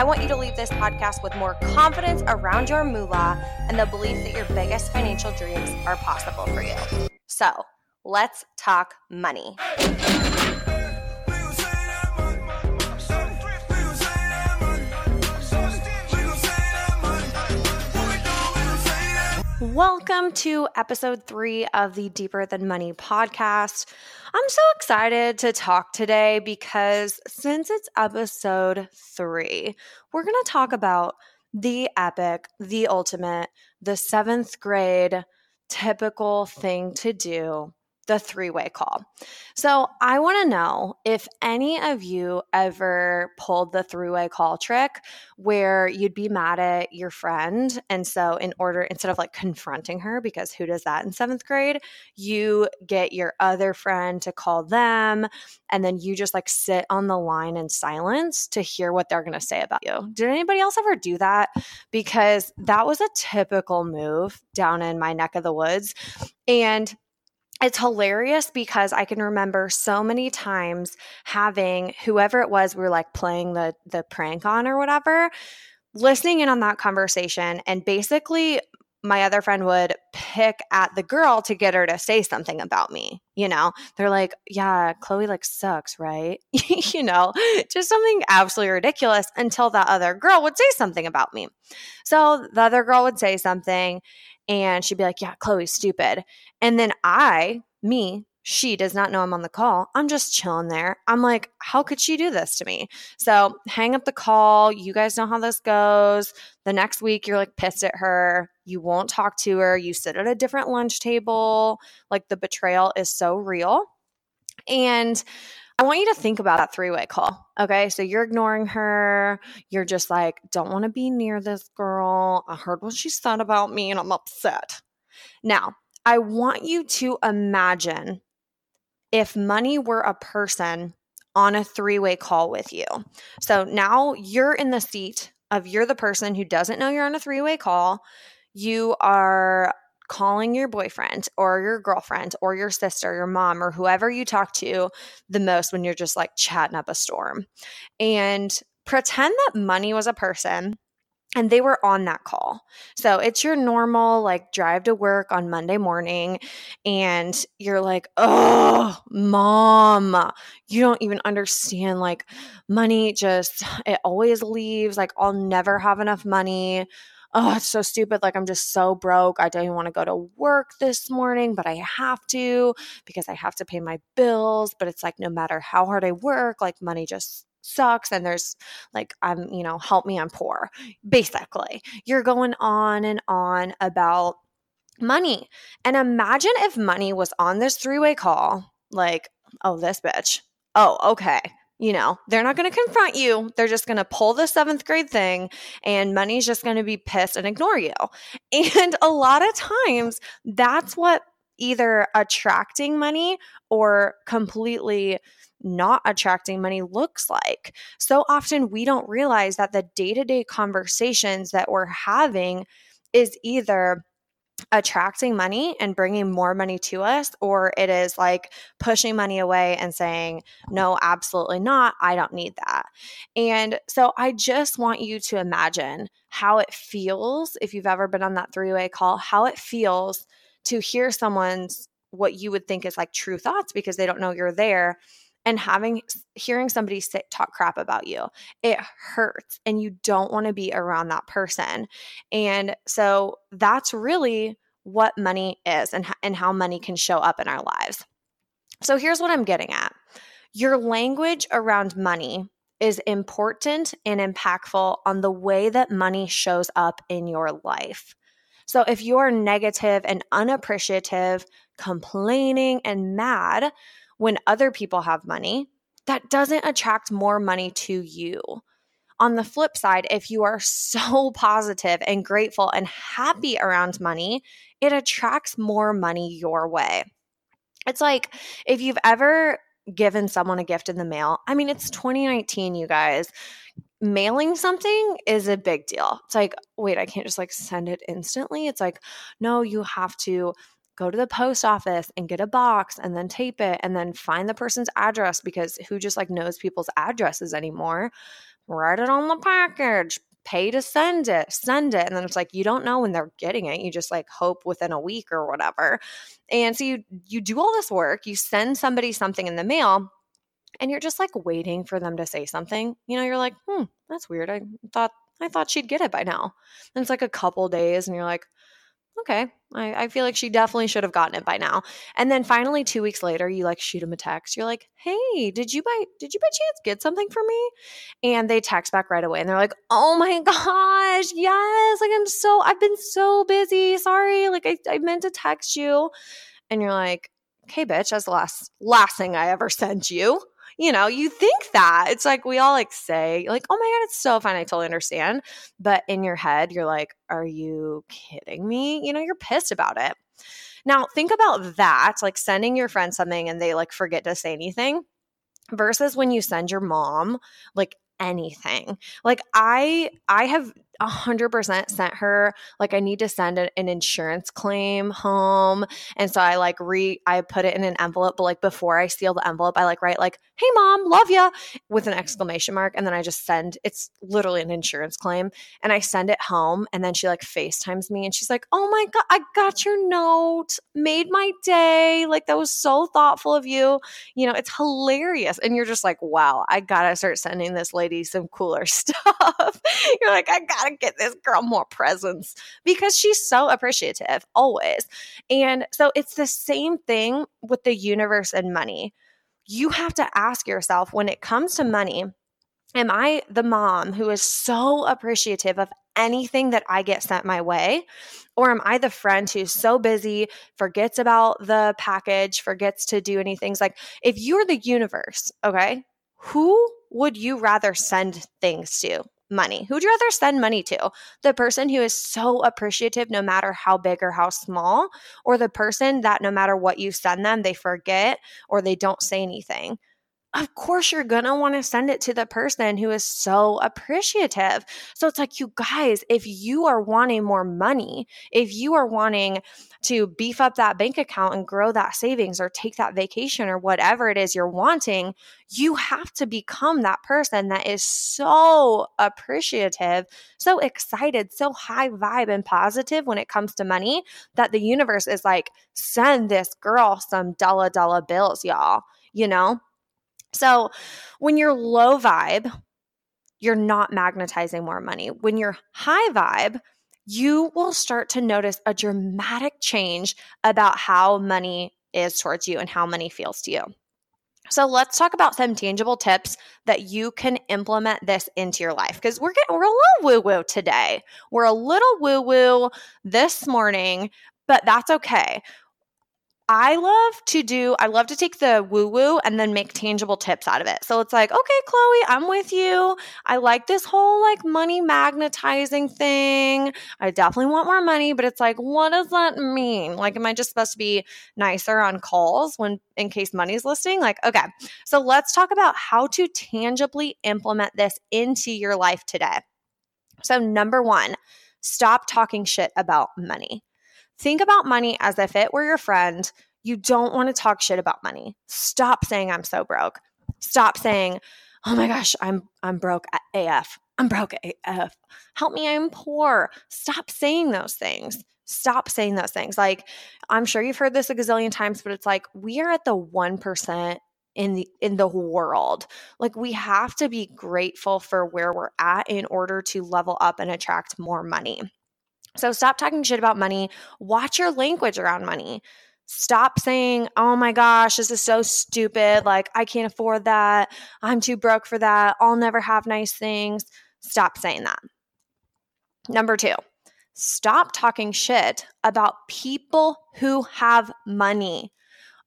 I want you to leave this podcast with more confidence around your moolah and the belief that your biggest financial dreams are possible for you. So, let's talk money. Welcome to episode three of the Deeper Than Money podcast. I'm so excited to talk today because since it's episode three, we're going to talk about the epic, the ultimate, the seventh grade typical thing to do the three way call. So, I want to know if any of you ever pulled the three way call trick where you'd be mad at your friend. And so, in order, instead of like confronting her, because who does that in seventh grade, you get your other friend to call them. And then you just like sit on the line in silence to hear what they're going to say about you. Did anybody else ever do that? Because that was a typical move down in my neck of the woods. And it's hilarious because I can remember so many times having whoever it was we were like playing the the prank on or whatever, listening in on that conversation and basically my other friend would pick at the girl to get her to say something about me. You know, they're like, yeah, Chloe like sucks, right? you know, just something absolutely ridiculous until that other girl would say something about me. So the other girl would say something and she'd be like, yeah, Chloe's stupid. And then I, me, she does not know I'm on the call. I'm just chilling there. I'm like, how could she do this to me? So hang up the call. You guys know how this goes. The next week, you're like pissed at her. You won't talk to her. You sit at a different lunch table. Like the betrayal is so real. And I want you to think about that three way call. Okay. So you're ignoring her. You're just like, don't want to be near this girl. I heard what she said about me and I'm upset. Now, I want you to imagine if money were a person on a three way call with you. So now you're in the seat of you're the person who doesn't know you're on a three way call. You are calling your boyfriend or your girlfriend or your sister, your mom, or whoever you talk to the most when you're just like chatting up a storm. And pretend that money was a person and they were on that call. So it's your normal like drive to work on Monday morning and you're like, "Oh, mom, you don't even understand like money just it always leaves like I'll never have enough money." Oh, it's so stupid. Like, I'm just so broke. I don't even want to go to work this morning, but I have to because I have to pay my bills. But it's like, no matter how hard I work, like, money just sucks and there's like i'm you know help me i'm poor basically you're going on and on about money and imagine if money was on this three-way call like oh this bitch oh okay you know, they're not going to confront you. They're just going to pull the seventh grade thing, and money's just going to be pissed and ignore you. And a lot of times, that's what either attracting money or completely not attracting money looks like. So often, we don't realize that the day to day conversations that we're having is either attracting money and bringing more money to us, or it is like pushing money away and saying, no, absolutely not. I don't need that. And so I just want you to imagine how it feels if you've ever been on that three way call, how it feels to hear someone's what you would think is like true thoughts because they don't know you're there and having hearing somebody say, talk crap about you it hurts and you don't want to be around that person. And so that's really what money is and, and how money can show up in our lives. So here's what i'm getting at. Your language around money is important and impactful on the way that money shows up in your life. So if you're negative and unappreciative complaining and mad when other people have money, that doesn't attract more money to you. On the flip side, if you are so positive and grateful and happy around money, it attracts more money your way. It's like if you've ever given someone a gift in the mail, I mean, it's 2019, you guys. Mailing something is a big deal. It's like, wait, I can't just like send it instantly. It's like, no, you have to go to the post office and get a box and then tape it and then find the person's address because who just like knows people's addresses anymore? Write it on the package, pay to send it, send it. And then it's like you don't know when they're getting it. You just like hope within a week or whatever. And so you you do all this work, you send somebody something in the mail, and you're just like waiting for them to say something. You know, you're like, hmm, that's weird. I thought I thought she'd get it by now. And it's like a couple days, and you're like, okay, I, I, feel like she definitely should have gotten it by now. And then finally, two weeks later, you like shoot him a text. You're like, hey, did you by did you by chance get something for me? And they text back right away, and they're like, oh my gosh, yes, like I'm so I've been so busy. Sorry, like I, I meant to text you. And you're like, okay, bitch, that's the last last thing I ever sent you you know, you think that. It's like we all like say, like, oh my God, it's so fun. I totally understand. But in your head, you're like, are you kidding me? You know, you're pissed about it. Now, think about that, like sending your friend something and they like forget to say anything versus when you send your mom like anything. Like I I have 100% sent her like I need to send an, an, insurance claim home. And so I like re I put it in an envelope but like before I seal the envelope I like write like hey mom love ya with an mm-hmm. exclamation mark. And then I just send it's literally an insurance claim. And I send it home and then she like FaceTimes me and she's like oh my god I got your note made my day like that was so thoughtful of you. You know it's hilarious. And you're just like wow I got to start sending this lady some cooler stuff. You're like I got to get this girl more presents because she's so appreciative always. And so it's the same thing with the universe and money. You have to ask yourself when it comes to money, am I the mom who is so appreciative of anything that I get sent my way? Or am I the friend who's so busy, forgets about the package, forgets to do any things? Like, if you're the universe, okay, who would you rather send things to? Money? Who'd you rather send money to? The person who is so appreciative no matter how big or how small, or the person that no matter what you send them, they forget or they don't say anything? Of course you're going to want to send it to the person who is so appreciative. So it's like, you guys, if you are wanting more money, if you are wanting to beef up that bank account and grow that savings or take that vacation or whatever it is you're wanting, you have to become that person that is so appreciative, so excited, so high vibe and positive when it comes to money that the universe is like, send this girl some dollar dollar bills, y'all, you know? So when you're low vibe, you're not magnetizing more money. When you're high vibe, you will start to notice a dramatic change about how money is towards you and how money feels to you. So let's talk about some tangible tips that you can implement this into your life because we're getting we're a little woo woo today. We're a little woo woo this morning, but that's okay. I love to do, I love to take the woo woo and then make tangible tips out of it. So it's like, okay, Chloe, I'm with you. I like this whole like money magnetizing thing. I definitely want more money, but it's like, what does that mean? Like, am I just supposed to be nicer on calls when in case money's listing? Like, okay. So let's talk about how to tangibly implement this into your life today. So, number one, stop talking shit about money. Think about money as if it were your friend. You don't want to talk shit about money. Stop saying I'm so broke. Stop saying, "Oh my gosh, I'm I'm broke AF. I'm broke AF. Help me, I'm poor." Stop saying those things. Stop saying those things. Like I'm sure you've heard this a gazillion times, but it's like we are at the 1% in the in the world. Like we have to be grateful for where we're at in order to level up and attract more money. So stop talking shit about money. Watch your language around money. Stop saying, oh my gosh, this is so stupid. Like, I can't afford that. I'm too broke for that. I'll never have nice things. Stop saying that. Number two, stop talking shit about people who have money.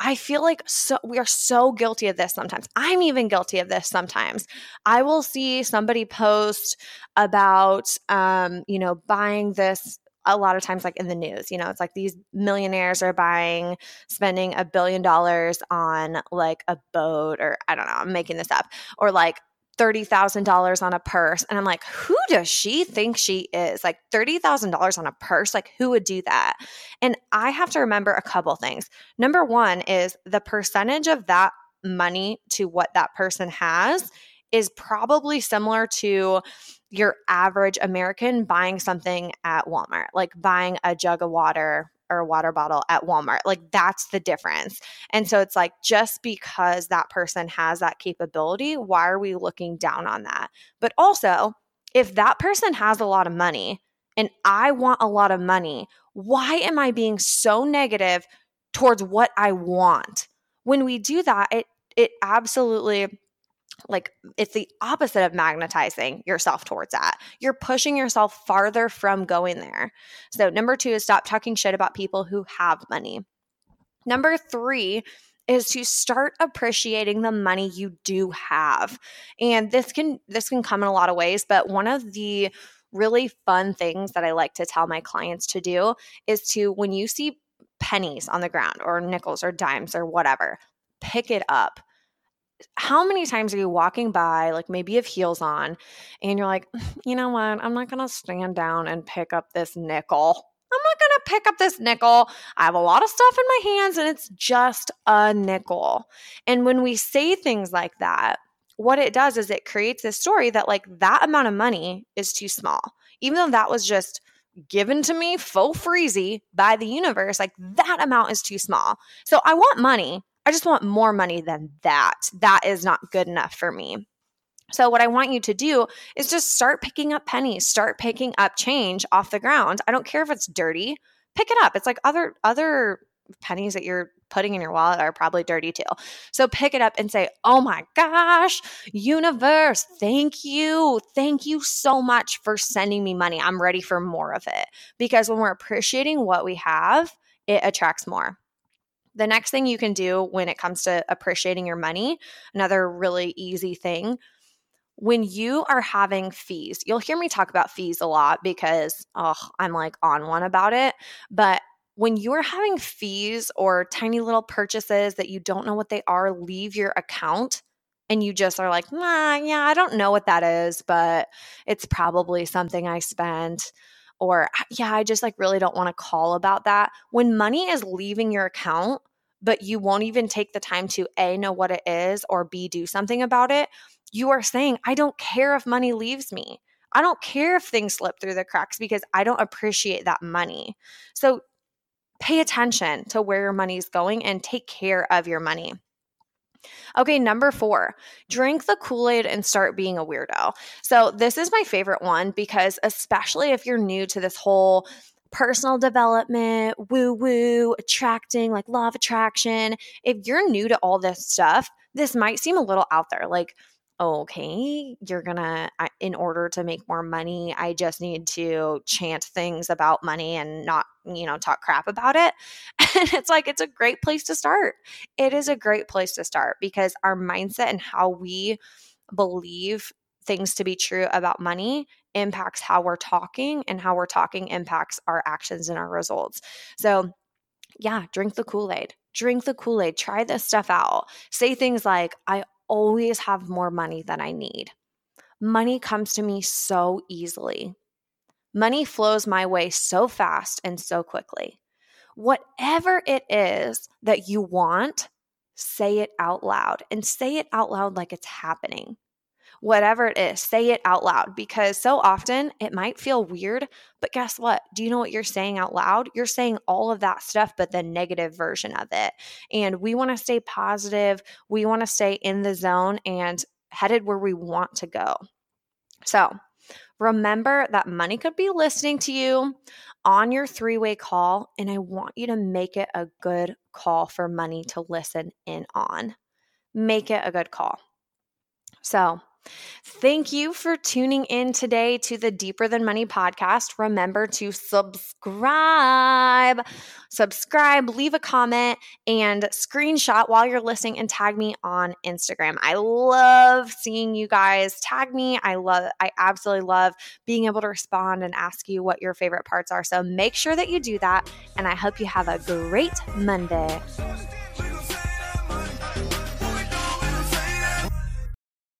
I feel like so we are so guilty of this sometimes. I'm even guilty of this sometimes. I will see somebody post about um, you know, buying this a lot of times like in the news, you know, it's like these millionaires are buying spending a billion dollars on like a boat or I don't know, I'm making this up. Or like $30,000 on a purse. And I'm like, who does she think she is? Like $30,000 on a purse? Like, who would do that? And I have to remember a couple things. Number one is the percentage of that money to what that person has is probably similar to your average American buying something at Walmart, like buying a jug of water or a water bottle at Walmart. Like that's the difference. And so it's like just because that person has that capability, why are we looking down on that? But also, if that person has a lot of money and I want a lot of money, why am I being so negative towards what I want? When we do that, it it absolutely like it's the opposite of magnetizing yourself towards that. You're pushing yourself farther from going there. So, number two is stop talking shit about people who have money. Number three is to start appreciating the money you do have. And this can this can come in a lot of ways, but one of the really fun things that I like to tell my clients to do is to when you see pennies on the ground or nickels or dimes or whatever, pick it up how many times are you walking by, like maybe you have heels on, and you're like, you know what? I'm not going to stand down and pick up this nickel. I'm not going to pick up this nickel. I have a lot of stuff in my hands and it's just a nickel. And when we say things like that, what it does is it creates this story that like that amount of money is too small. Even though that was just given to me faux freezy by the universe, like that amount is too small. So I want money, I just want more money than that. That is not good enough for me. So, what I want you to do is just start picking up pennies, start picking up change off the ground. I don't care if it's dirty, pick it up. It's like other other pennies that you're putting in your wallet are probably dirty too. So pick it up and say, "Oh my gosh, universe, thank you. Thank you so much for sending me money. I'm ready for more of it." Because when we're appreciating what we have, it attracts more. The next thing you can do when it comes to appreciating your money, another really easy thing, when you are having fees, you'll hear me talk about fees a lot because oh, I'm like on one about it. But when you're having fees or tiny little purchases that you don't know what they are leave your account and you just are like, nah, yeah, I don't know what that is, but it's probably something I spent or ah, yeah, I just like really don't want to call about that. When money is leaving your account, but you won't even take the time to A, know what it is, or B, do something about it, you are saying, I don't care if money leaves me. I don't care if things slip through the cracks because I don't appreciate that money. So pay attention to where your money is going and take care of your money. Okay, number four, drink the Kool Aid and start being a weirdo. So, this is my favorite one because, especially if you're new to this whole personal development, woo woo, attracting, like law of attraction. If you're new to all this stuff, this might seem a little out there. Like, okay, you're gonna, in order to make more money, I just need to chant things about money and not, you know, talk crap about it. And it's like, it's a great place to start. It is a great place to start because our mindset and how we believe things to be true about money impacts how we're talking, and how we're talking impacts our actions and our results. So, yeah, drink the Kool Aid. Drink the Kool Aid. Try this stuff out. Say things like, I always have more money than I need. Money comes to me so easily. Money flows my way so fast and so quickly. Whatever it is that you want, say it out loud and say it out loud like it's happening whatever it is, say it out loud because so often it might feel weird. But guess what? Do you know what you're saying out loud? You're saying all of that stuff, but the negative version of it. And we want to stay positive. We want to stay in the zone and headed where we want to go. So, remember that money could be listening to you on your three way call, and I want you to make it a good call for money to listen in on. Make it a good call. So, Thank you for tuning in today to the Deeper Than Money podcast. Remember to subscribe, subscribe, leave a comment, and screenshot while you're listening and tag me on Instagram. I love seeing you guys tag me. I love, I absolutely love being able to respond and ask you what your favorite parts are. So make sure that you do that. And I hope you have a great Monday.